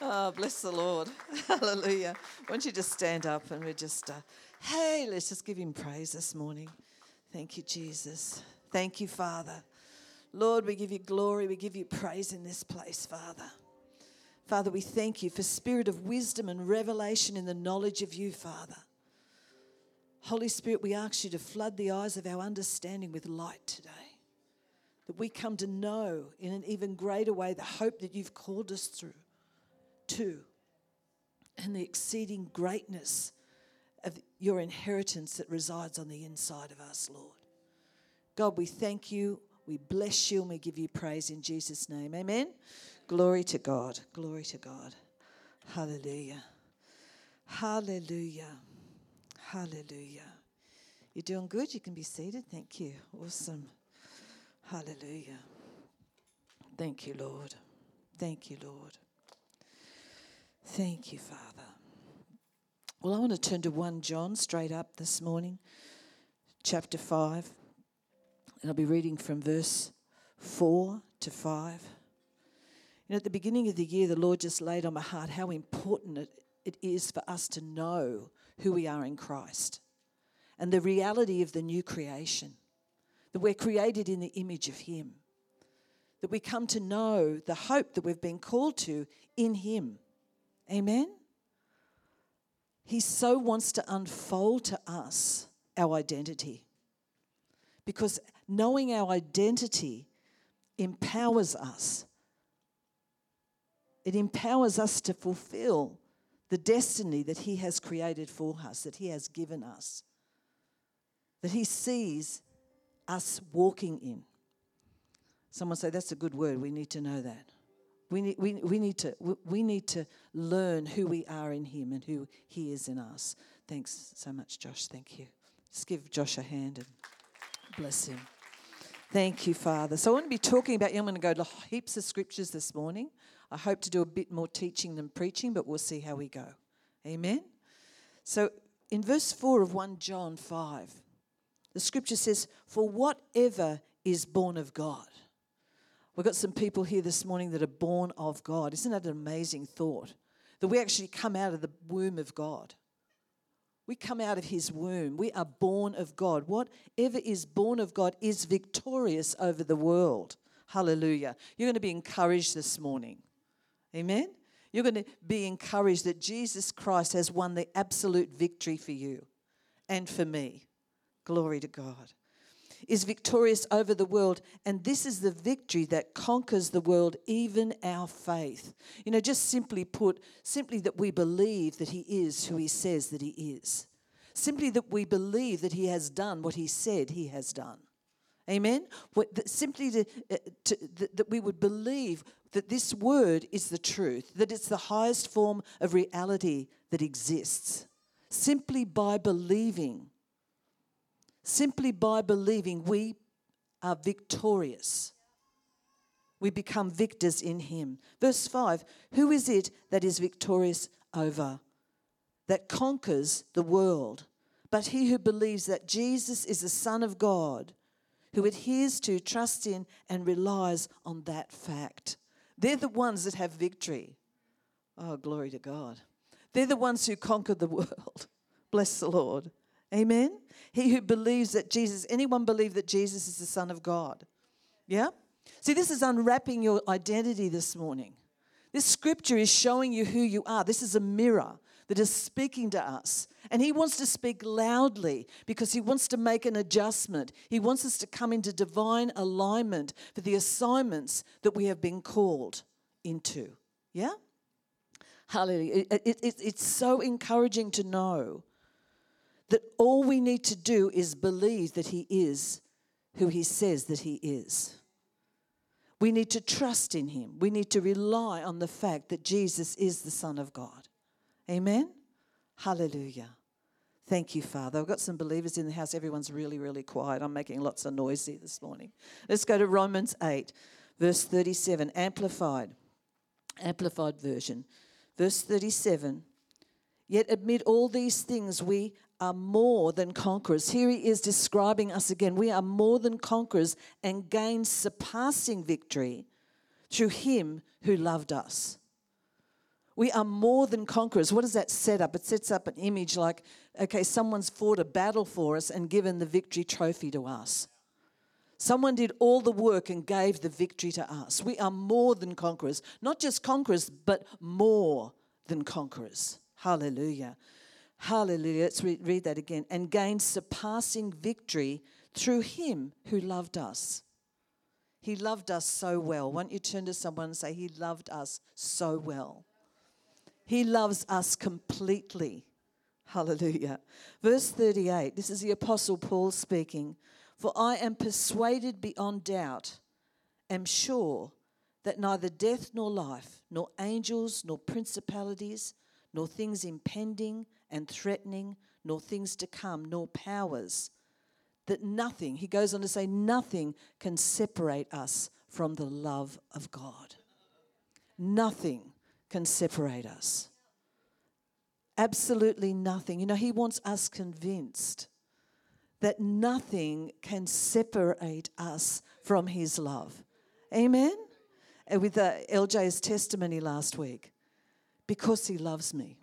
Oh, bless the Lord. Hallelujah. Why don't you just stand up and we just, uh, hey, let's just give him praise this morning. Thank you, Jesus. Thank you, Father. Lord, we give you glory. We give you praise in this place, Father. Father, we thank you for spirit of wisdom and revelation in the knowledge of you, Father. Holy Spirit, we ask you to flood the eyes of our understanding with light today. That we come to know in an even greater way the hope that you've called us through to and the exceeding greatness of your inheritance that resides on the inside of us, Lord. God, we thank you, we bless you, and we give you praise in Jesus' name. Amen. Glory to God. Glory to God. Hallelujah. Hallelujah. Hallelujah. You're doing good. You can be seated. Thank you. Awesome. Hallelujah. Thank you, Lord. Thank you, Lord. Thank you, Father. Well, I want to turn to 1 John straight up this morning, chapter 5. And I'll be reading from verse 4 to 5. You know, at the beginning of the year, the Lord just laid on my heart how important it, it is for us to know who we are in Christ and the reality of the new creation, that we're created in the image of Him, that we come to know the hope that we've been called to in Him. Amen? He so wants to unfold to us our identity because knowing our identity empowers us. It empowers us to fulfill the destiny that He has created for us, that He has given us, that He sees us walking in. Someone say, That's a good word. We need to know that. We need, we, we, need to, we need to learn who we are in Him and who He is in us. Thanks so much, Josh. Thank you. Just give Josh a hand and bless him. Thank you, Father. So I want to be talking about, you. I'm going to go to heaps of scriptures this morning. I hope to do a bit more teaching than preaching, but we'll see how we go. Amen. So in verse 4 of 1 John 5, the scripture says, For whatever is born of God. We've got some people here this morning that are born of God. Isn't that an amazing thought? That we actually come out of the womb of God. We come out of his womb. We are born of God. Whatever is born of God is victorious over the world. Hallelujah. You're going to be encouraged this morning. Amen? You're going to be encouraged that Jesus Christ has won the absolute victory for you and for me. Glory to God. Is victorious over the world, and this is the victory that conquers the world, even our faith. You know, just simply put, simply that we believe that He is who He says that He is. Simply that we believe that He has done what He said He has done. Amen? Simply to, uh, to, that we would believe that this word is the truth, that it's the highest form of reality that exists. Simply by believing, simply by believing, we are victorious. We become victors in Him. Verse 5 Who is it that is victorious over, that conquers the world? But he who believes that Jesus is the Son of God who adheres to, trusts in, and relies on that fact. They're the ones that have victory. Oh, glory to God. They're the ones who conquer the world. Bless the Lord. Amen. He who believes that Jesus, anyone believe that Jesus is the Son of God? Yeah? See, this is unwrapping your identity this morning. This scripture is showing you who you are. This is a mirror that is speaking to us. And He wants to speak loudly because He wants to make an adjustment. He wants us to come into divine alignment for the assignments that we have been called into. Yeah? Hallelujah. It, it, it, it's so encouraging to know that all we need to do is believe that He is who He says that He is. We need to trust in Him. We need to rely on the fact that Jesus is the Son of God. Amen? Hallelujah. Thank you, Father. I've got some believers in the house. Everyone's really, really quiet. I'm making lots of noise here this morning. Let's go to Romans 8, verse 37, Amplified. Amplified version. Verse 37 Yet amid all these things, we are more than conquerors. Here he is describing us again. We are more than conquerors and gain surpassing victory through him who loved us. We are more than conquerors. What does that set up? It sets up an image like, okay, someone's fought a battle for us and given the victory trophy to us. Someone did all the work and gave the victory to us. We are more than conquerors. Not just conquerors, but more than conquerors. Hallelujah. Hallelujah. Let's re- read that again. And gain surpassing victory through him who loved us. He loved us so well. Why don't you turn to someone and say, He loved us so well? He loves us completely. Hallelujah. Verse 38, this is the Apostle Paul speaking. For I am persuaded beyond doubt, am sure that neither death nor life, nor angels, nor principalities, nor things impending and threatening, nor things to come, nor powers, that nothing, he goes on to say, nothing can separate us from the love of God. Nothing can separate us. Absolutely nothing. You know, He wants us convinced that nothing can separate us from His love. Amen? With uh, LJ's testimony last week, because He loves me.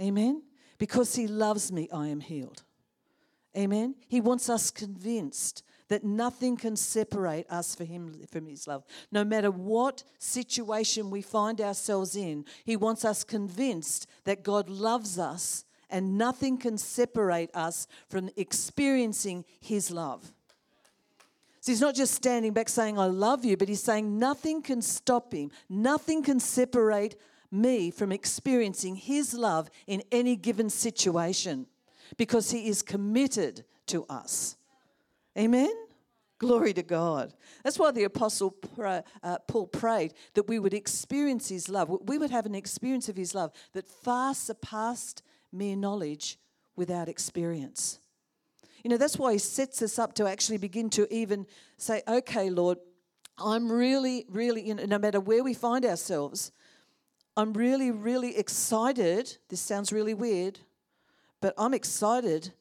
Amen? Because He loves me, I am healed. Amen? He wants us convinced that nothing can separate us from him from his love. No matter what situation we find ourselves in, he wants us convinced that God loves us and nothing can separate us from experiencing his love. So he's not just standing back saying, I love you, but he's saying nothing can stop him, nothing can separate me from experiencing his love in any given situation because he is committed to us. Amen? Glory to God. That's why the Apostle uh, Paul prayed that we would experience his love. We would have an experience of his love that far surpassed mere knowledge without experience. You know, that's why he sets us up to actually begin to even say, okay, Lord, I'm really, really, you know, no matter where we find ourselves, I'm really, really excited. This sounds really weird, but I'm excited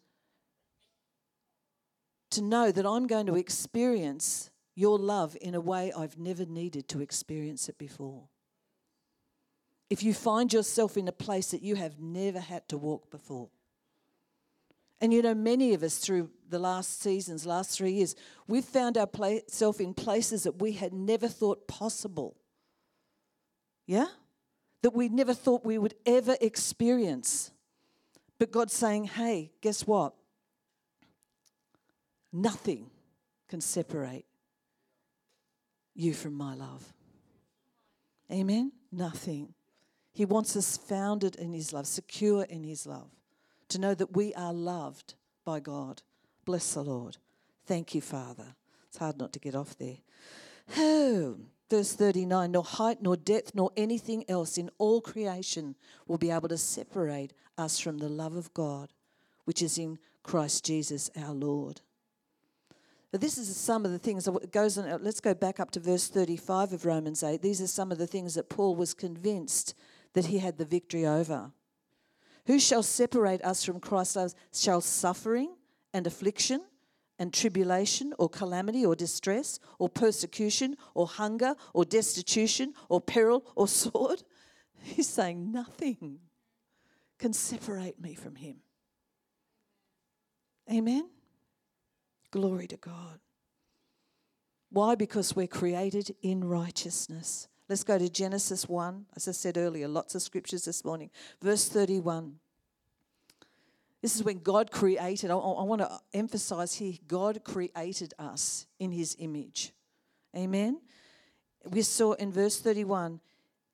to know that I'm going to experience your love in a way I've never needed to experience it before. If you find yourself in a place that you have never had to walk before, and you know, many of us through the last seasons, last three years, we've found ourselves in places that we had never thought possible. Yeah? That we never thought we would ever experience. But God's saying, hey, guess what? Nothing can separate you from my love. Amen? Nothing. He wants us founded in His love, secure in His love, to know that we are loved by God. Bless the Lord. Thank you, Father. It's hard not to get off there. Oh, verse 39 Nor height, nor depth, nor anything else in all creation will be able to separate us from the love of God, which is in Christ Jesus our Lord. But this is some of the things that goes on. Uh, let's go back up to verse 35 of Romans 8. These are some of the things that Paul was convinced that he had the victory over. Who shall separate us from Christ's love? Shall suffering and affliction and tribulation or calamity or distress or persecution or hunger or destitution or peril or sword? He's saying nothing can separate me from him. Amen. Glory to God. Why? Because we're created in righteousness. Let's go to Genesis 1. As I said earlier, lots of scriptures this morning. Verse 31. This is when God created, I, I want to emphasize here God created us in his image. Amen. We saw in verse 31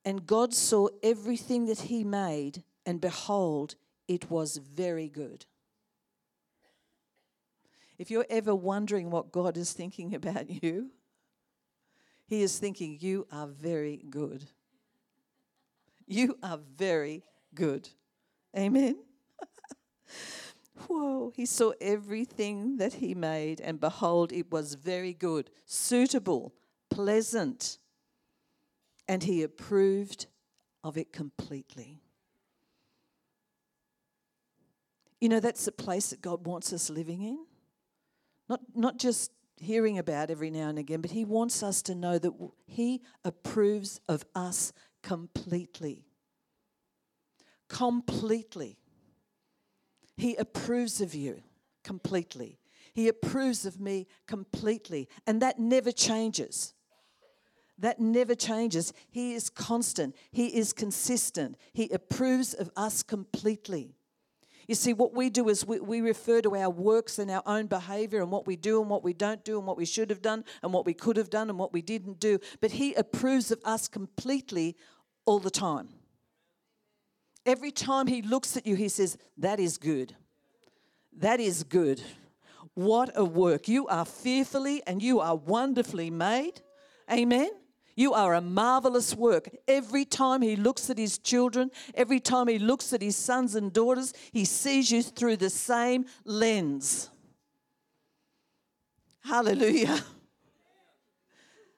and God saw everything that he made, and behold, it was very good. If you're ever wondering what God is thinking about you, He is thinking, You are very good. You are very good. Amen. Whoa, he saw everything that he made, and behold, it was very good, suitable, pleasant, and he approved of it completely. You know, that's the place that God wants us living in. Not, not just hearing about every now and again, but He wants us to know that He approves of us completely. completely. He approves of you completely. He approves of me completely. And that never changes. That never changes. He is constant. He is consistent. He approves of us completely. You see, what we do is we, we refer to our works and our own behavior and what we do and what we don't do and what we should have done and what we could have done and what we didn't do. But He approves of us completely all the time. Every time He looks at you, He says, That is good. That is good. What a work. You are fearfully and you are wonderfully made. Amen. You are a marvelous work. Every time he looks at his children, every time he looks at his sons and daughters, he sees you through the same lens. Hallelujah.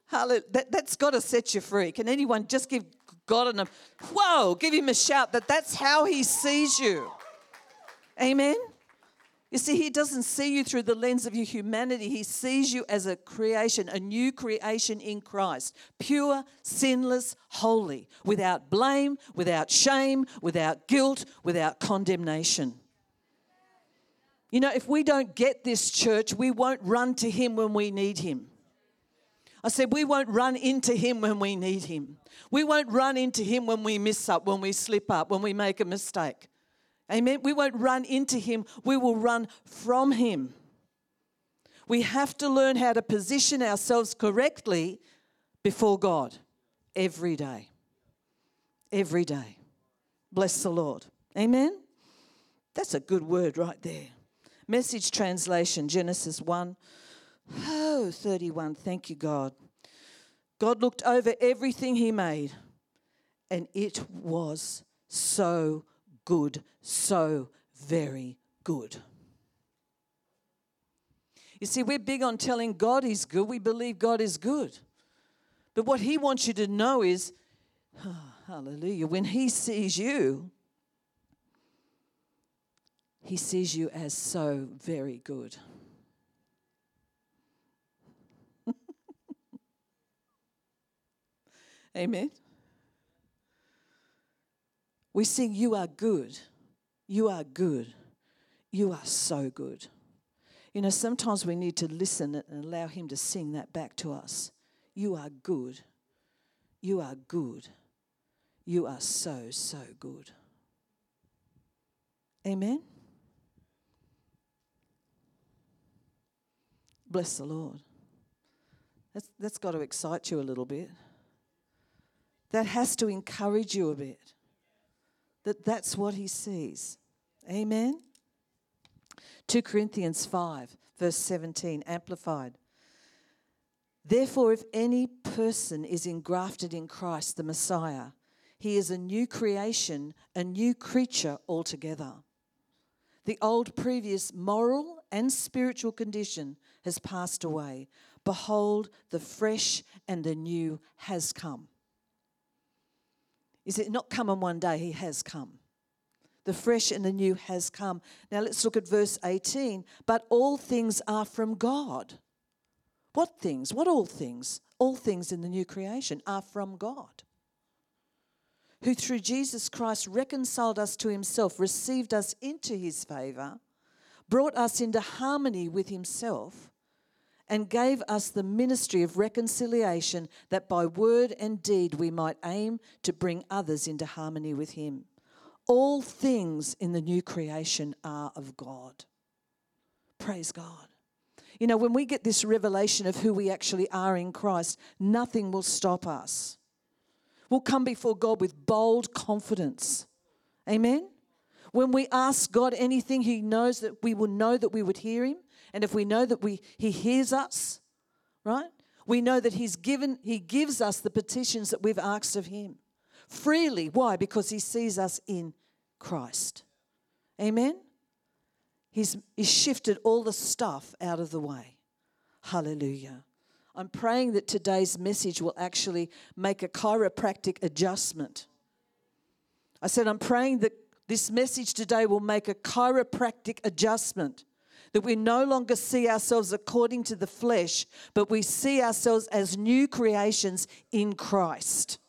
Hallelujah. That, that's got to set you free. Can anyone just give God an, whoa, give him a shout that that's how he sees you? Amen. You see, He doesn't see you through the lens of your humanity. He sees you as a creation, a new creation in Christ, pure, sinless, holy, without blame, without shame, without guilt, without condemnation. You know, if we don't get this church, we won't run to Him when we need Him. I said, we won't run into Him when we need Him. We won't run into Him when we miss up, when we slip up, when we make a mistake. Amen. We won't run into him, we will run from him. We have to learn how to position ourselves correctly before God every day. Every day. Bless the Lord. Amen. That's a good word right there. Message translation Genesis 1. Oh, 31. Thank you, God. God looked over everything He made, and it was so good, so very good. You see, we're big on telling God He's good. We believe God is good. But what He wants you to know is, oh, hallelujah, when He sees you, He sees you as so very good. Amen. We sing, You are good. You are good. You are so good. You know, sometimes we need to listen and allow Him to sing that back to us. You are good. You are good. You are so, so good. Amen. Bless the Lord. That's, that's got to excite you a little bit. That has to encourage you a bit that that's what he sees. Amen. 2 Corinthians 5, verse 17, amplified. Therefore, if any person is engrafted in Christ, the Messiah, he is a new creation, a new creature altogether. The old previous moral and spiritual condition has passed away. Behold, the fresh and the new has come. Is it not come in one day? He has come. The fresh and the new has come. Now let's look at verse 18. But all things are from God. What things? What all things? All things in the new creation are from God, who through Jesus Christ reconciled us to himself, received us into his favor, brought us into harmony with himself and gave us the ministry of reconciliation that by word and deed we might aim to bring others into harmony with Him. All things in the new creation are of God. Praise God. You know, when we get this revelation of who we actually are in Christ, nothing will stop us. We'll come before God with bold confidence. Amen? When we ask God anything, He knows that we will know that we would hear Him. And if we know that we, He hears us, right? We know that He's given, He gives us the petitions that we've asked of Him freely. Why? Because He sees us in Christ. Amen? He's, he's shifted all the stuff out of the way. Hallelujah. I'm praying that today's message will actually make a chiropractic adjustment. I said, I'm praying that this message today will make a chiropractic adjustment that we no longer see ourselves according to the flesh, but we see ourselves as new creations in Christ.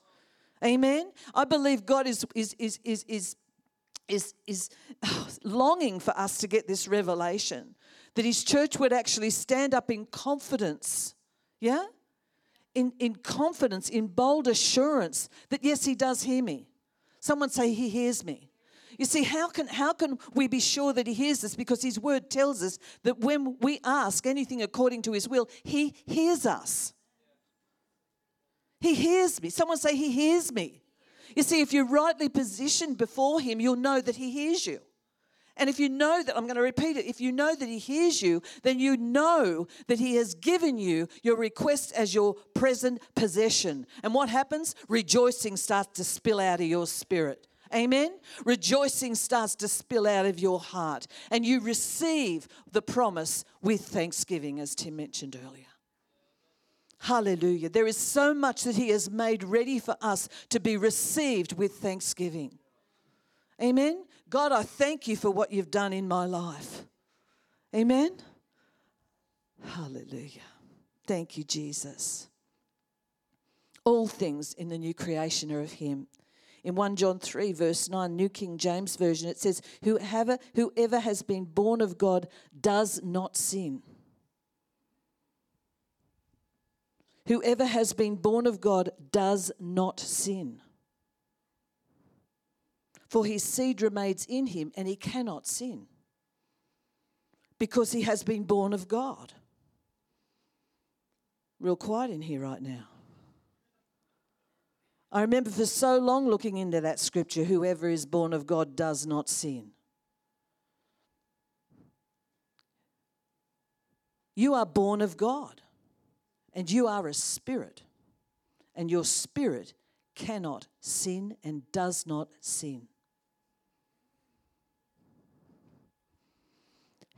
Amen. I believe God is is is is, is is, is longing for us to get this revelation that his church would actually stand up in confidence. Yeah? In, in confidence, in bold assurance that yes, he does hear me. Someone say, He hears me. You see, how can, how can we be sure that He hears us? Because His word tells us that when we ask anything according to His will, He hears us. He hears me. Someone say, He hears me. You see, if you're rightly positioned before Him, you'll know that He hears you. And if you know that, I'm going to repeat it, if you know that He hears you, then you know that He has given you your request as your present possession. And what happens? Rejoicing starts to spill out of your spirit. Amen? Rejoicing starts to spill out of your heart. And you receive the promise with thanksgiving, as Tim mentioned earlier. Hallelujah. There is so much that He has made ready for us to be received with thanksgiving. Amen. God, I thank you for what you've done in my life. Amen. Hallelujah. Thank you, Jesus. All things in the new creation are of Him. In 1 John 3, verse 9, New King James Version, it says, Whoever, whoever has been born of God does not sin. Whoever has been born of God does not sin. For his seed remains in him and he cannot sin because he has been born of God. Real quiet in here right now. I remember for so long looking into that scripture whoever is born of God does not sin. You are born of God, and you are a spirit, and your spirit cannot sin and does not sin.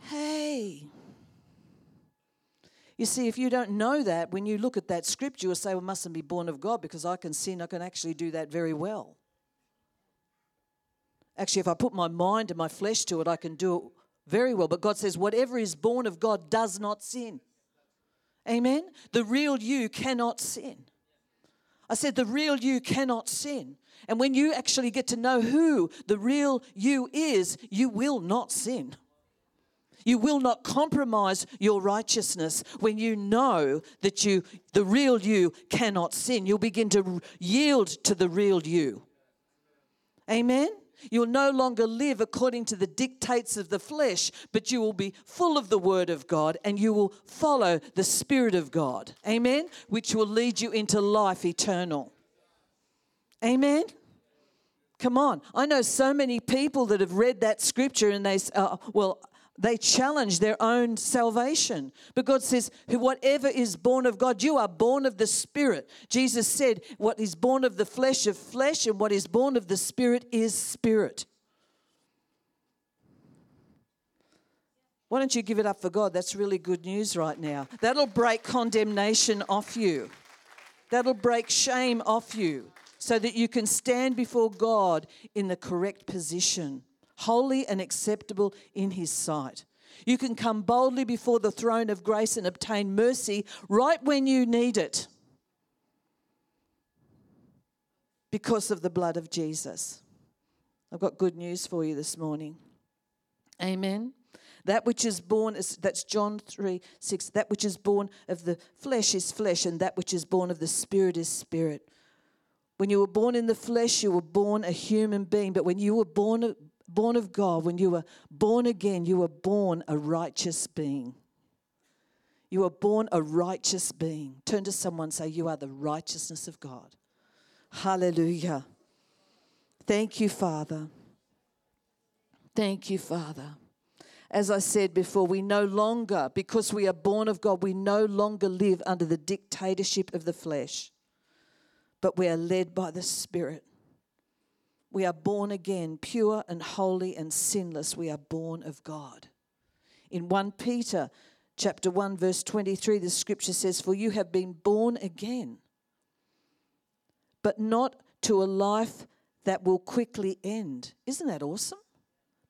Hey. You see, if you don't know that, when you look at that scripture, you'll say, well, mustn't be born of God because I can sin. I can actually do that very well. Actually, if I put my mind and my flesh to it, I can do it very well. But God says, whatever is born of God does not sin. Amen? The real you cannot sin. I said, the real you cannot sin. And when you actually get to know who the real you is, you will not sin. You will not compromise your righteousness when you know that you, the real you, cannot sin. You'll begin to yield to the real you. Amen? You'll no longer live according to the dictates of the flesh, but you will be full of the Word of God and you will follow the Spirit of God. Amen? Which will lead you into life eternal. Amen? Come on. I know so many people that have read that scripture and they, uh, well, they challenge their own salvation. But God says, whatever is born of God, you are born of the Spirit. Jesus said, what is born of the flesh of flesh, and what is born of the Spirit is spirit. Why don't you give it up for God? That's really good news right now. That'll break condemnation off you, that'll break shame off you so that you can stand before God in the correct position holy and acceptable in His sight. You can come boldly before the throne of grace and obtain mercy right when you need it because of the blood of Jesus. I've got good news for you this morning. Amen. That which is born, is, that's John 3 6, that which is born of the flesh is flesh, and that which is born of the spirit is spirit. When you were born in the flesh, you were born a human being, but when you were born born of God, when you were born again, you were born a righteous being. You were born a righteous being. Turn to someone say, You are the righteousness of God. Hallelujah. Thank you, Father. Thank you, Father. As I said before, we no longer, because we are born of God, we no longer live under the dictatorship of the flesh, but we are led by the Spirit. We are born again, pure and holy and sinless. We are born of God. In 1 Peter chapter 1 verse 23 the scripture says for you have been born again but not to a life that will quickly end. Isn't that awesome?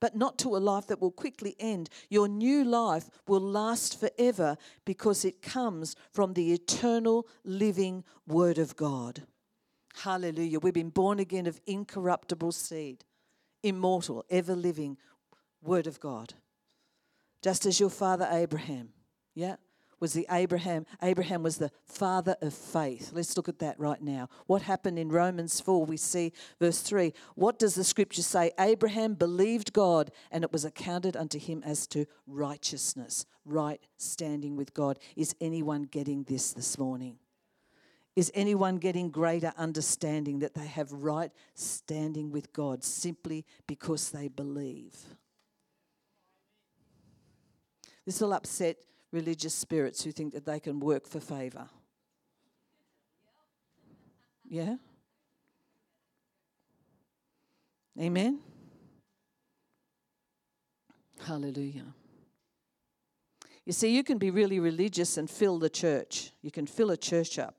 But not to a life that will quickly end. Your new life will last forever because it comes from the eternal living Word of God. Hallelujah. We've been born again of incorruptible seed. immortal, ever living Word of God. Just as your father Abraham, yeah, was the Abraham. Abraham was the father of faith. Let's look at that right now. What happened in Romans 4? We see verse 3. What does the scripture say? Abraham believed God and it was accounted unto him as to righteousness, right standing with God. Is anyone getting this this morning? Is anyone getting greater understanding that they have right standing with God simply because they believe? This will upset religious spirits who think that they can work for favour. Yeah? Amen? Hallelujah. You see, you can be really religious and fill the church. You can fill a church up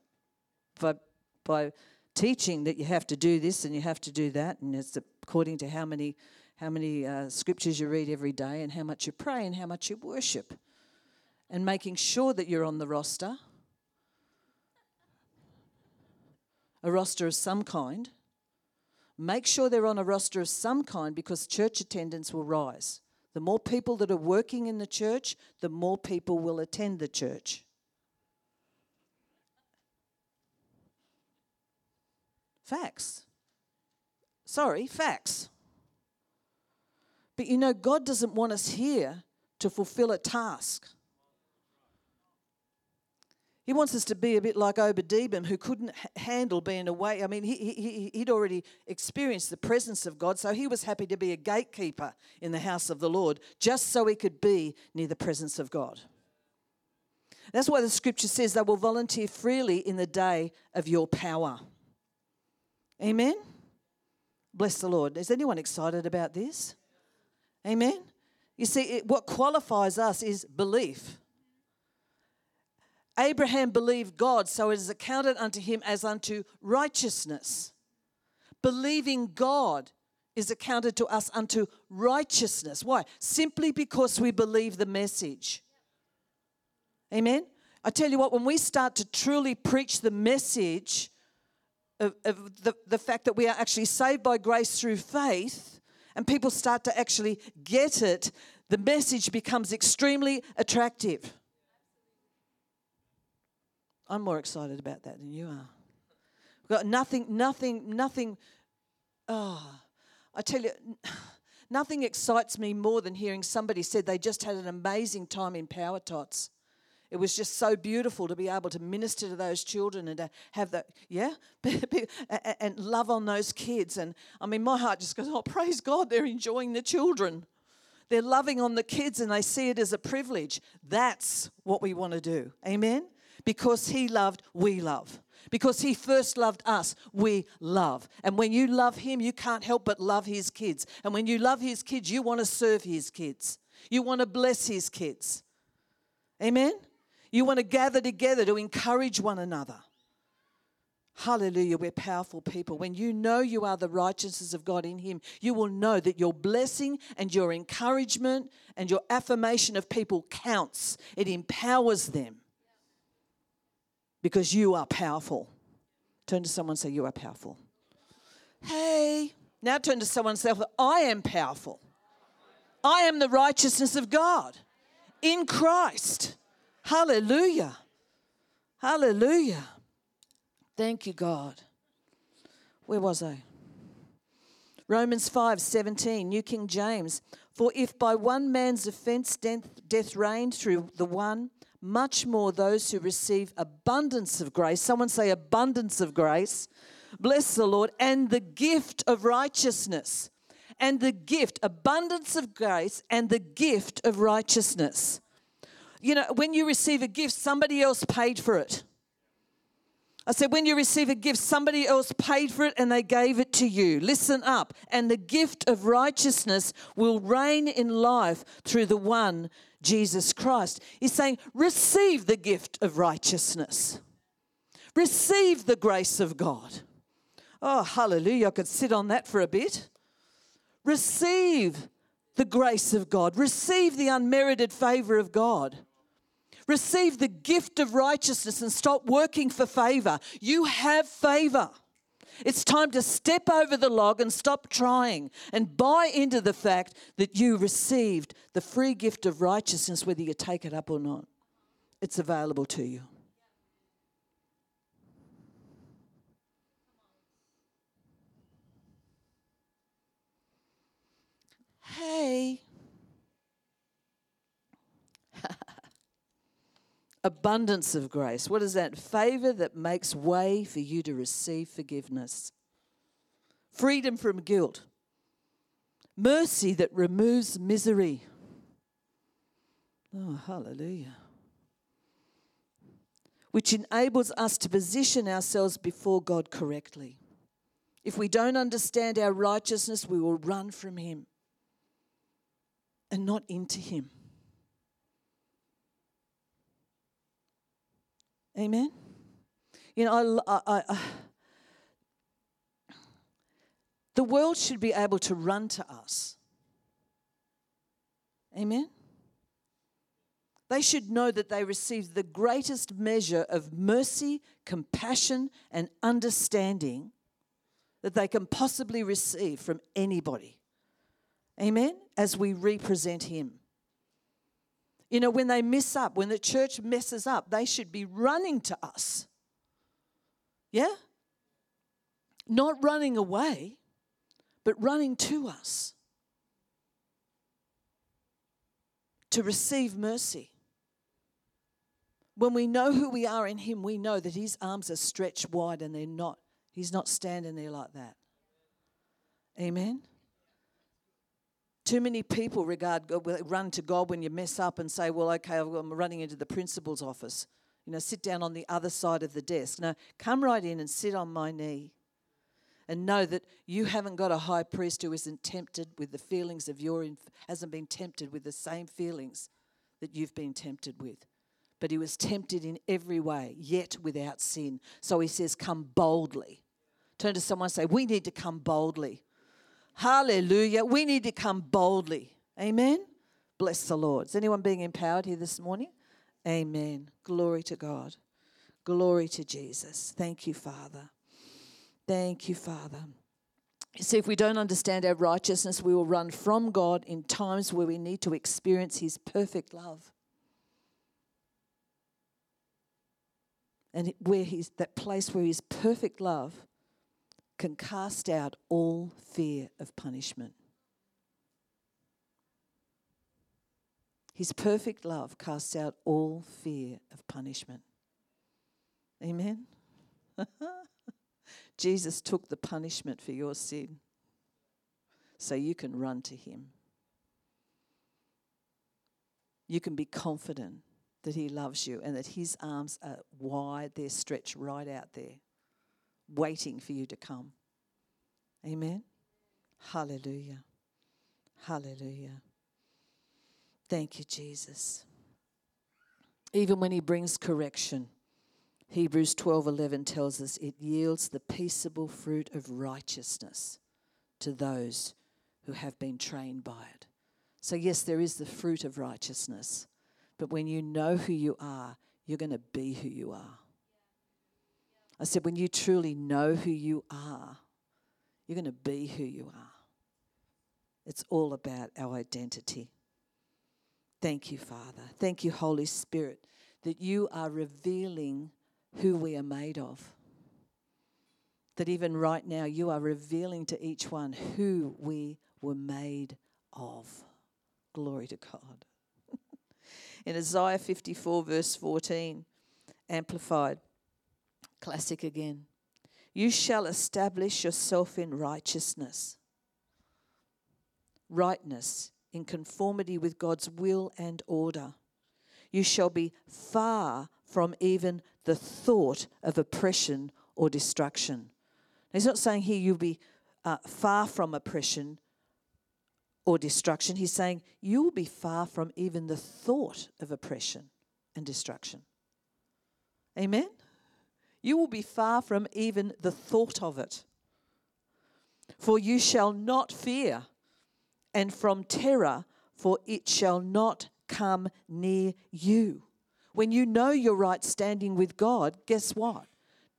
by, by teaching that you have to do this and you have to do that, and it's according to how many, how many uh, scriptures you read every day and how much you pray and how much you worship and making sure that you're on the roster, a roster of some kind. Make sure they're on a roster of some kind because church attendance will rise. The more people that are working in the church, the more people will attend the church. Facts. Sorry, facts. But you know, God doesn't want us here to fulfill a task. He wants us to be a bit like Obadiah, who couldn't handle being away. I mean, he, he, he'd already experienced the presence of God, so he was happy to be a gatekeeper in the house of the Lord, just so he could be near the presence of God. That's why the scripture says they will volunteer freely in the day of your power. Amen? Bless the Lord. Is anyone excited about this? Amen? You see, it, what qualifies us is belief. Abraham believed God, so it is accounted unto him as unto righteousness. Believing God is accounted to us unto righteousness. Why? Simply because we believe the message. Amen? I tell you what, when we start to truly preach the message of, of the, the fact that we are actually saved by grace through faith, and people start to actually get it, the message becomes extremely attractive. I'm more excited about that than you are. We've got nothing, nothing, nothing. Oh, I tell you, nothing excites me more than hearing somebody said they just had an amazing time in Power Tots. It was just so beautiful to be able to minister to those children and to have that, yeah, and love on those kids. And I mean, my heart just goes, oh, praise God, they're enjoying the children. They're loving on the kids and they see it as a privilege. That's what we want to do. Amen? Because he loved, we love. Because he first loved us, we love. And when you love him, you can't help but love his kids. And when you love his kids, you want to serve his kids. You want to bless his kids. Amen? You want to gather together to encourage one another. Hallelujah, we're powerful people. When you know you are the righteousness of God in Him, you will know that your blessing and your encouragement and your affirmation of people counts. It empowers them because you are powerful. Turn to someone and say, You are powerful. Hey, now turn to someone and say, I am powerful. I am the righteousness of God in Christ. Hallelujah. Hallelujah. Thank you, God. Where was I? Romans 5 17, New King James. For if by one man's offense death, death reigned through the one, much more those who receive abundance of grace. Someone say, abundance of grace. Bless the Lord. And the gift of righteousness. And the gift, abundance of grace, and the gift of righteousness. You know, when you receive a gift, somebody else paid for it. I said, when you receive a gift, somebody else paid for it and they gave it to you. Listen up. And the gift of righteousness will reign in life through the one Jesus Christ. He's saying, receive the gift of righteousness, receive the grace of God. Oh, hallelujah. I could sit on that for a bit. Receive the grace of God, receive the unmerited favor of God. Receive the gift of righteousness and stop working for favor. You have favor. It's time to step over the log and stop trying and buy into the fact that you received the free gift of righteousness, whether you take it up or not. It's available to you. Hey. Abundance of grace. What is that? Favor that makes way for you to receive forgiveness. Freedom from guilt. Mercy that removes misery. Oh, hallelujah. Which enables us to position ourselves before God correctly. If we don't understand our righteousness, we will run from Him and not into Him. Amen. You know, I, I, I, uh, the world should be able to run to us. Amen. They should know that they received the greatest measure of mercy, compassion, and understanding that they can possibly receive from anybody. Amen? As we represent Him. You know, when they mess up, when the church messes up, they should be running to us. Yeah? Not running away, but running to us to receive mercy. When we know who we are in Him, we know that His arms are stretched wide and they're not, He's not standing there like that. Amen? Too many people regard run to God when you mess up and say, "Well, okay, I'm running into the principal's office." You know, sit down on the other side of the desk. No, come right in and sit on my knee, and know that you haven't got a high priest who isn't tempted with the feelings of your hasn't been tempted with the same feelings that you've been tempted with. But he was tempted in every way, yet without sin. So he says, Come boldly. Turn to someone and say, We need to come boldly. Hallelujah. We need to come boldly. Amen. Bless the Lord. Is anyone being empowered here this morning? Amen. Glory to God. Glory to Jesus. Thank you, Father. Thank you, Father. You see, if we don't understand our righteousness, we will run from God in times where we need to experience His perfect love. And where He's that place where His perfect love can cast out all fear of punishment. His perfect love casts out all fear of punishment. Amen? Jesus took the punishment for your sin so you can run to him. You can be confident that he loves you and that his arms are wide, they're stretched right out there waiting for you to come. Amen. Hallelujah. Hallelujah. Thank you, Jesus. Even when he brings correction, Hebrews 12:11 tells us it yields the peaceable fruit of righteousness to those who have been trained by it. So yes, there is the fruit of righteousness, but when you know who you are, you're going to be who you are. I said, when you truly know who you are, you're going to be who you are. It's all about our identity. Thank you, Father. Thank you, Holy Spirit, that you are revealing who we are made of. That even right now, you are revealing to each one who we were made of. Glory to God. In Isaiah 54, verse 14, Amplified, Classic again. You shall establish yourself in righteousness, rightness, in conformity with God's will and order. You shall be far from even the thought of oppression or destruction. he's not saying here you'll be uh, far from oppression or destruction. He's saying you will be far from even the thought of oppression and destruction. Amen? You will be far from even the thought of it. For you shall not fear, and from terror, for it shall not come near you. When you know your right standing with God, guess what?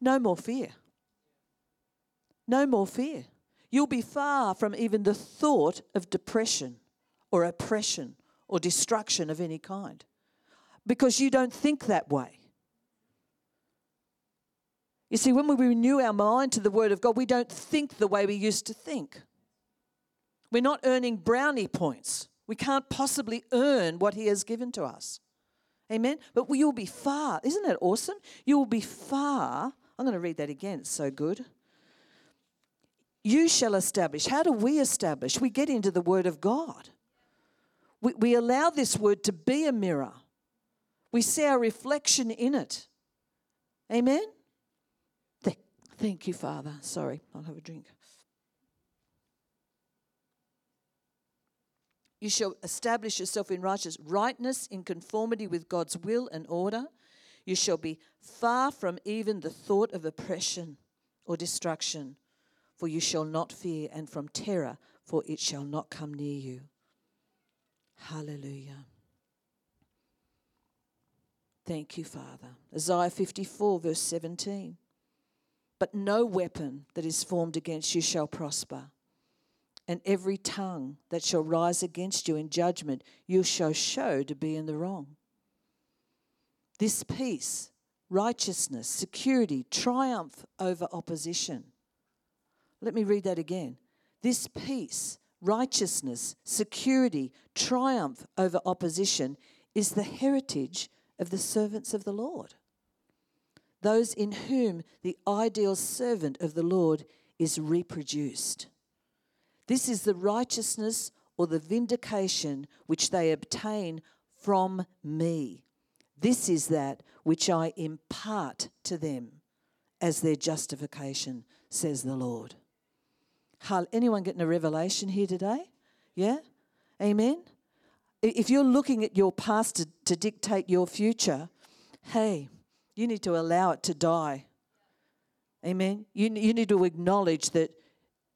No more fear. No more fear. You'll be far from even the thought of depression or oppression or destruction of any kind because you don't think that way. You see, when we renew our mind to the Word of God, we don't think the way we used to think. We're not earning brownie points. We can't possibly earn what He has given to us. Amen? But you'll be far. Isn't that awesome? You will be far. I'm going to read that again. It's so good. You shall establish. How do we establish? We get into the Word of God. We, we allow this Word to be a mirror, we see our reflection in it. Amen? Thank you, Father. Sorry, I'll have a drink. You shall establish yourself in righteousness, rightness in conformity with God's will and order. You shall be far from even the thought of oppression or destruction, for you shall not fear, and from terror, for it shall not come near you. Hallelujah. Thank you, Father. Isaiah 54, verse 17. But no weapon that is formed against you shall prosper. And every tongue that shall rise against you in judgment, you shall show to be in the wrong. This peace, righteousness, security, triumph over opposition. Let me read that again. This peace, righteousness, security, triumph over opposition is the heritage of the servants of the Lord those in whom the ideal servant of the Lord is reproduced. This is the righteousness or the vindication which they obtain from me. This is that which I impart to them as their justification, says the Lord. Anyone getting a revelation here today? Yeah? Amen? If you're looking at your past to, to dictate your future, hey, you need to allow it to die. Amen. You, you need to acknowledge that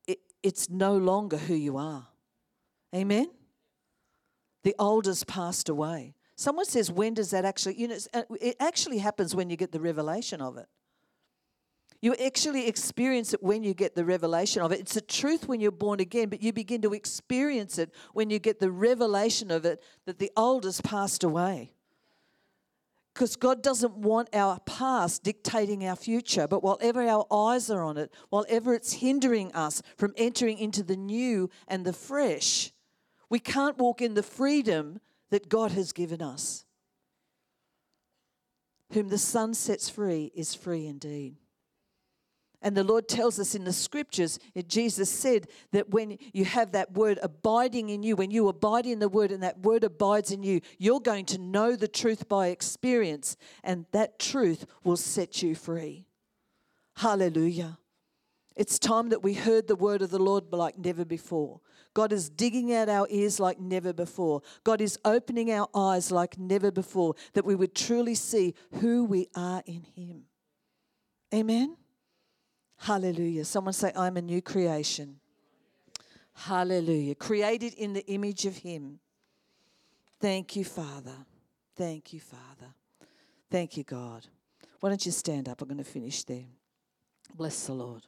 it, it's no longer who you are. Amen. The old has passed away. Someone says, when does that actually, you know, uh, it actually happens when you get the revelation of it. You actually experience it when you get the revelation of it. It's a truth when you're born again, but you begin to experience it when you get the revelation of it that the old has passed away. Because God doesn't want our past dictating our future, but whatever our eyes are on it, whatever it's hindering us from entering into the new and the fresh, we can't walk in the freedom that God has given us. Whom the Son sets free is free indeed. And the Lord tells us in the scriptures, Jesus said that when you have that word abiding in you, when you abide in the word and that word abides in you, you're going to know the truth by experience, and that truth will set you free. Hallelujah. It's time that we heard the word of the Lord like never before. God is digging out our ears like never before. God is opening our eyes like never before, that we would truly see who we are in Him. Amen. Hallelujah. Someone say, I'm a new creation. Hallelujah. Created in the image of Him. Thank you, Father. Thank you, Father. Thank you, God. Why don't you stand up? I'm going to finish there. Bless the Lord.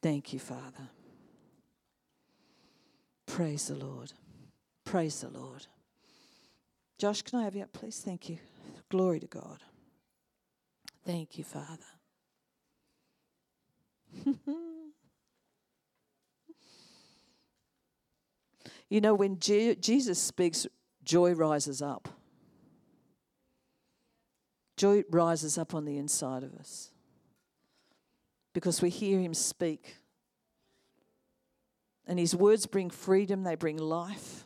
Thank you, Father. Praise the Lord. Praise the Lord. Josh, can I have you up, please? Thank you. Glory to God. Thank you, Father. you know, when Je- Jesus speaks, joy rises up. Joy rises up on the inside of us because we hear him speak. And his words bring freedom, they bring life.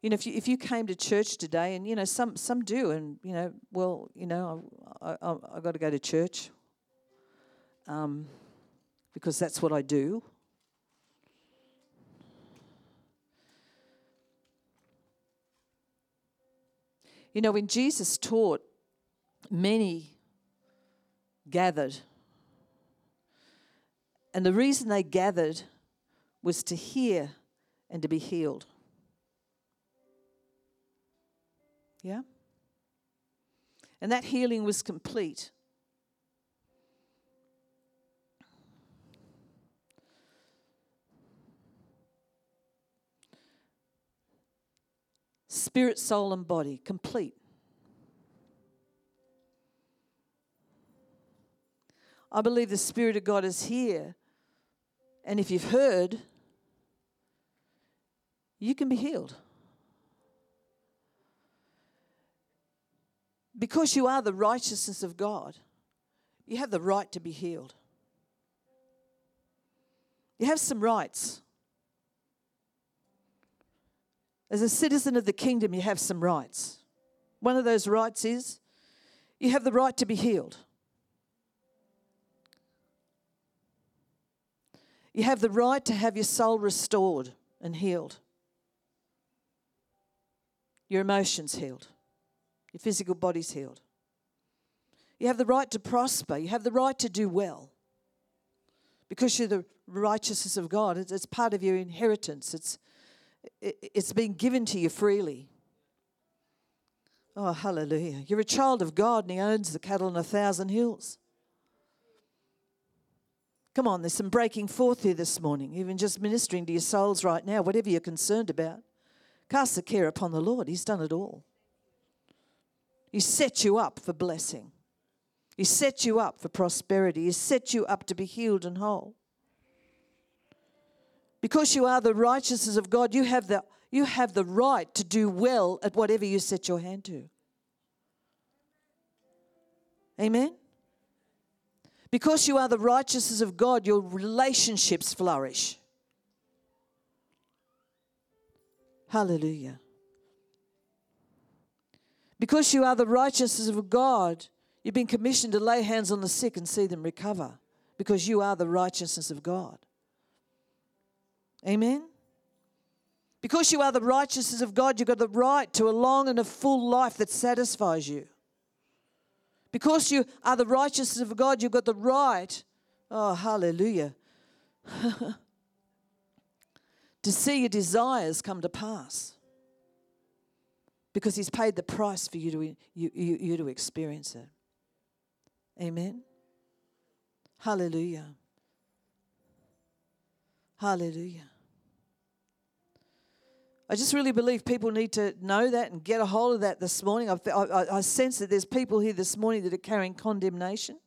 You know, if you, if you came to church today, and you know, some, some do, and you know, well, you know, I, I, I got to go to church. Um, because that's what I do. You know, when Jesus taught, many gathered. And the reason they gathered was to hear and to be healed. Yeah? And that healing was complete. Spirit, soul, and body, complete. I believe the Spirit of God is here. And if you've heard, you can be healed. Because you are the righteousness of God, you have the right to be healed. You have some rights. As a citizen of the kingdom, you have some rights. One of those rights is you have the right to be healed. You have the right to have your soul restored and healed, your emotions healed, your physical body's healed. You have the right to prosper, you have the right to do well because you're the righteousness of God. It's, part of your inheritance, it's, it, it's been given to you freely. Oh, hallelujah. You're a child of God and He owns the cattle on a thousand hills. Come on, there's some breaking forth here this morning, even just ministering to your souls right now, whatever you're concerned about. Cast the care upon the Lord. He's done it all. He set you up for blessing, He set you up for prosperity, He set you up to be healed and whole. Because you are the righteousness of God, you have the, you have the right to do well at whatever you set your hand to. Amen? Because you are the righteousness of God, your relationships flourish. Hallelujah. Because you are the righteousness of God, you've been commissioned to lay hands on the sick and see them recover. Because you are the righteousness of God. Amen. Because you are the righteousness of God, you've got the right to a long and a full life that satisfies you. Because you are the righteousness of God, you've got the right, oh, hallelujah, to see your desires come to pass. Because He's paid the price for you to, you, you, you to experience it. Amen. Hallelujah. Hallelujah. I just really believe people need to know that and get a hold of that this morning. I, I, I, sense that there's people here this morning that are carrying condemnation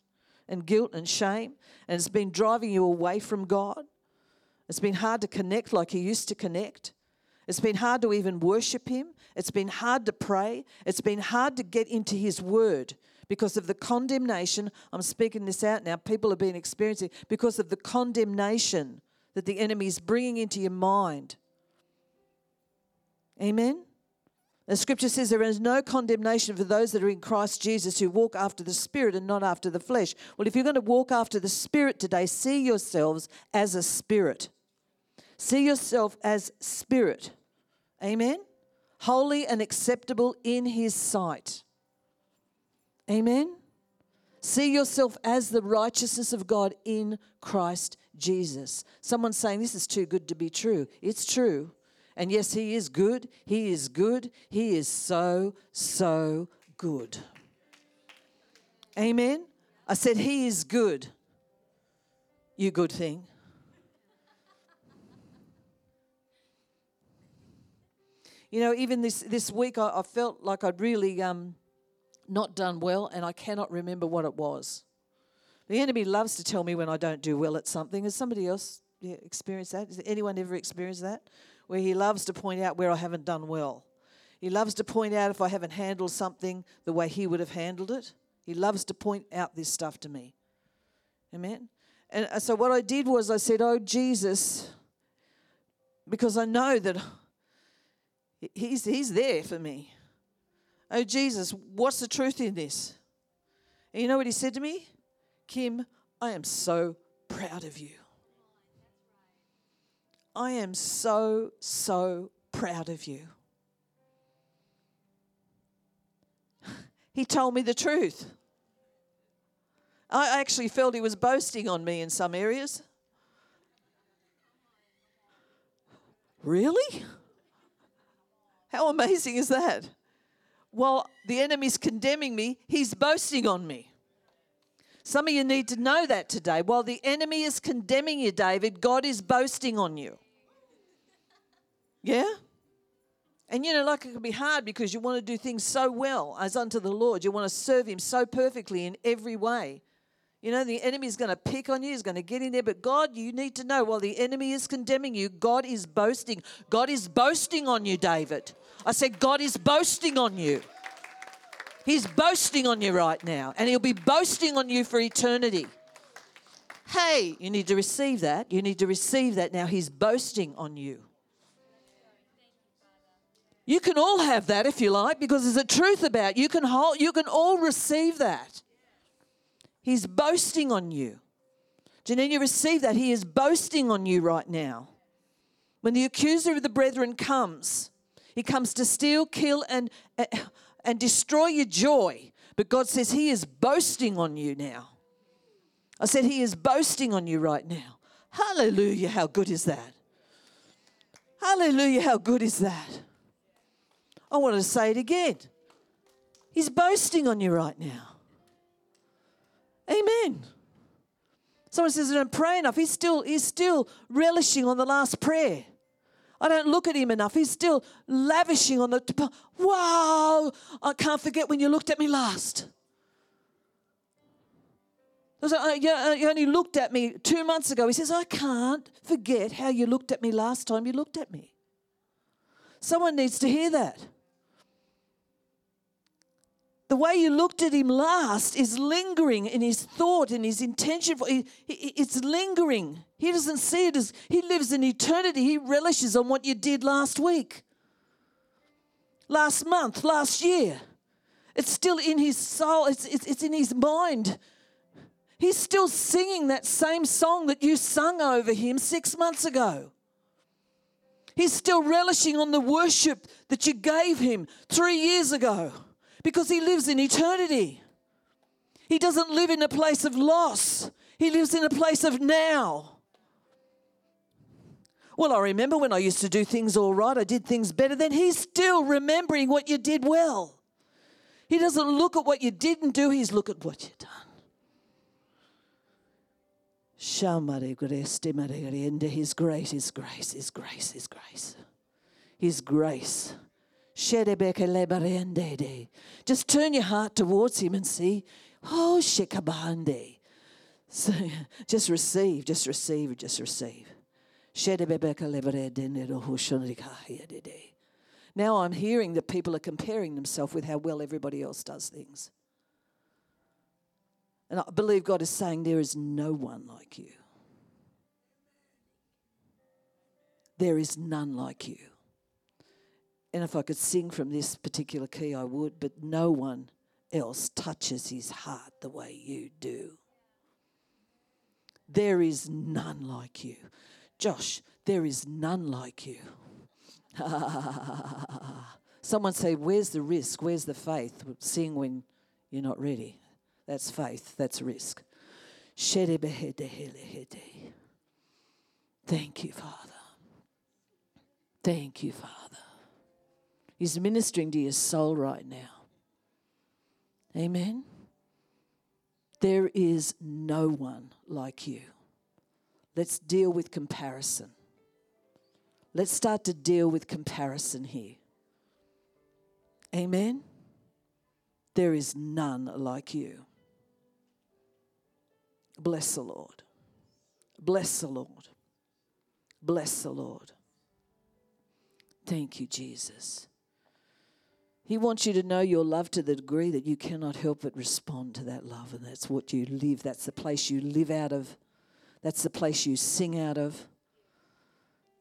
and guilt and shame, and it's been driving you away from God. It's been hard to connect like you used to connect. It's been hard to even worship Him. It's been hard to pray. It's been hard to get into His Word because of the condemnation. I'm speaking this out now. People have been experiencing because of the condemnation that the enemy is bringing into your mind Amen? The scripture says there is no condemnation for those that are in Christ Jesus who walk after the Spirit and not after the flesh. Well, if you're going to walk after the Spirit today, see yourselves as a spirit. See yourself as spirit. Amen? Holy and acceptable in His sight. Amen? See yourself as the righteousness of God in Christ Jesus. Someone's saying this is too good to be true. It's true. And yes, He is good. He is good. He is so, so good. Amen. I said, He is good. You good thing. You know, even this, this week, I, I felt like I'd really um, not done well, and I cannot remember what it was. The enemy loves to tell me when I don't do well at something. Has somebody else experienced that? Has anyone ever experienced that? Where he loves to point out where I haven't done well. He loves to point out if I haven't handled something the way he would have handled it. He loves to point out this stuff to me. Amen. And uh, so what I did was I said, Oh, Jesus, because I know that he's, he's there for me. Oh, Jesus, what's the truth in this? And you know what he said to me? Kim, I am so proud of you. I am so, so proud of you. He told me the truth. I actually felt he was boasting on me in some areas. Really? How amazing is that? While the enemy's condemning me, he's boasting on me. Some of you need to know that today. While the enemy is condemning you, David, God is boasting on you. Yeah? And you know, like it can be hard because you want to do things so well as unto the Lord. You want to serve Him so perfectly in every way. You know, the enemy is going to pick on you, he's going to get in there. But God, you need to know while the enemy is condemning you, God is boasting. God is boasting on you, David. I said, God is boasting on you. He's boasting on you right now, and he'll be boasting on you for eternity. Hey, you need to receive that. You need to receive that now. He's boasting on you. You can all have that if you like, because there's a truth about you can hold, you can all receive that. He's boasting on you. Janine, you receive that. He is boasting on you right now. When the accuser of the brethren comes, he comes to steal, kill, and, and destroy your joy. But God says He is boasting on you now. I said, He is boasting on you right now. Hallelujah. How good is that? Hallelujah. How good is that? I want to say it again. He's boasting on you right now. Amen. Someone says, I don't pray enough. He's still, he's still relishing on the last prayer. I don't look at him enough. He's still lavishing on the. Wow! I can't forget when you looked at me last. Uh, uh, you only looked at me two months ago. He says, I can't forget how you looked at me last time you looked at me. Someone needs to hear that the way you looked at him last is lingering in his thought and his intention. For, it's lingering. He doesn't see it as he lives in eternity. He relishes on what you did last week, last month, last year. It's still in his soul, it's, it's, it's in his mind. He's still singing that same song that you sung over him six months ago. He's still relishing on the worship that you gave him three years ago because he lives in eternity. He doesn't live in a place of loss, he lives in a place of now. Well, I remember when I used to do things all right, I did things better. Then he's still remembering what you did well. He doesn't look at what you didn't do, he's look at what you've done. His grace, His grace, His grace, His grace. His grace just turn your heart towards Him and see. Oh, shekabande. So just receive, just receive, just receive. Now I'm hearing that people are comparing themselves with how well everybody else does things. And I believe God is saying there is no one like you. There is none like you. And if I could sing from this particular key, I would, but no one else touches his heart the way you do. There is none like you. Josh, there is none like you. Someone say, Where's the risk? Where's the faith? Sing when you're not ready. That's faith, that's risk. Thank you, Father. Thank you, Father. He's ministering to your soul right now. Amen. There is no one like you. Let's deal with comparison. Let's start to deal with comparison here. Amen. There is none like you. Bless the Lord. Bless the Lord. Bless the Lord. Thank you, Jesus. He wants you to know your love to the degree that you cannot help but respond to that love. And that's what you live. That's the place you live out of. That's the place you sing out of.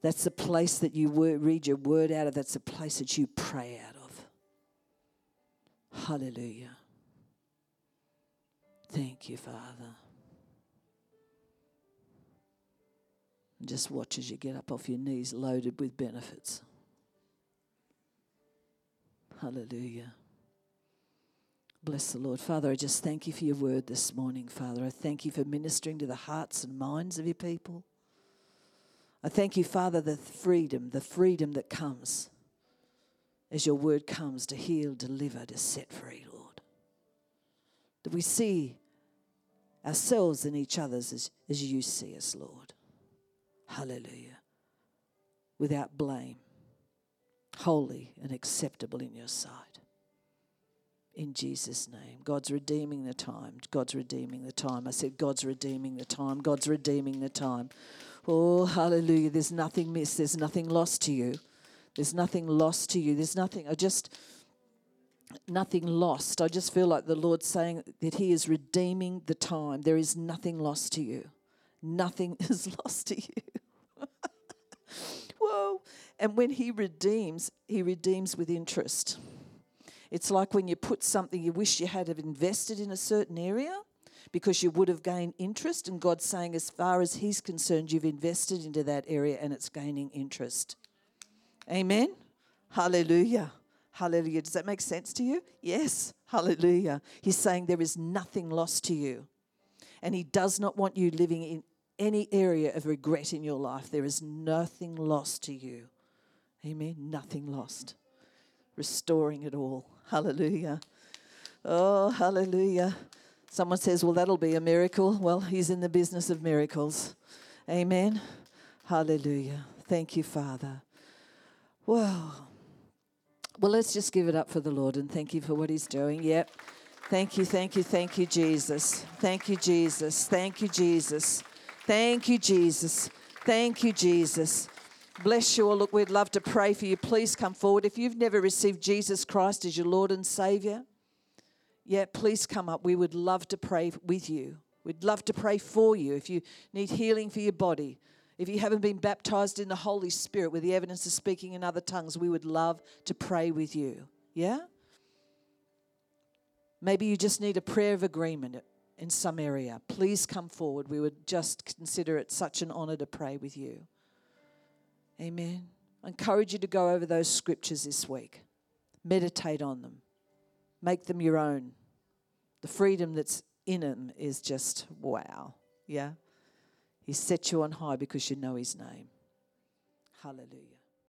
That's the place that you read your word out of. That's the place that you pray out of. Hallelujah. Thank you, Father. Just watch as you get up off your knees loaded with benefits. Hallelujah. Bless the Lord. Father, I just thank you for your word this morning, Father. I thank you for ministering to the hearts and minds of your people. I thank you, Father, the freedom, the freedom that comes as your word comes to heal, deliver, to set free, Lord. That we see ourselves and each other's as, as you see us, Lord. Hallelujah. Without blame holy and acceptable in your sight. In Jesus' name. God's redeeming the time. God's redeeming the time. I said, God's redeeming the time. God's redeeming the time. Oh, hallelujah. There's nothing missed. There's nothing lost to you. There's nothing lost to you. There's nothing. I just nothing lost. I just feel like the Lord's saying that He is redeeming the time. There is nothing lost to you. Nothing is lost to you. Whoa. And when He redeems, He redeems with interest. It's like when you put something you wish you had invested in a certain area because you would have gained interest, and God's saying, as far as He's concerned, you've invested into that area and it's gaining interest. Amen. Hallelujah. Hallelujah. Does that make sense to you? Yes. Hallelujah. He's saying there is nothing lost to you. And He does not want you living in any area of regret in your life. There is nothing lost to you. Amen. Nothing lost. Restoring it all. Hallelujah. Oh, hallelujah. Someone says, well, that'll be a miracle. Well, He's in the business of miracles. Amen. Hallelujah. Thank you, Father. Wow. Well, let's just give it up for the Lord and thank you for what He's doing. Yep. Thank you, thank you, thank you, Jesus. Thank you, Jesus. Thank you, Jesus. Thank you, Jesus. Thank you, Jesus. Bless you all. Look, we'd love to pray for you. Please come forward. If you've never received Jesus Christ as your Lord and Savior, yeah, please come up. We would love to pray with you. We'd love to pray for you if you need healing for your body. If you haven't been baptized in the Holy Spirit with the evidence of speaking in other tongues, we would love to pray with you. Yeah? Maybe you just need a prayer of agreement in some area. Please come forward. We would just consider it such an honor to pray with you. Amen. I encourage you to go over those scriptures this week, meditate on them, make them your own. The freedom that's in them is just wow. Yeah? He set you on high because you know his name. Hallelujah.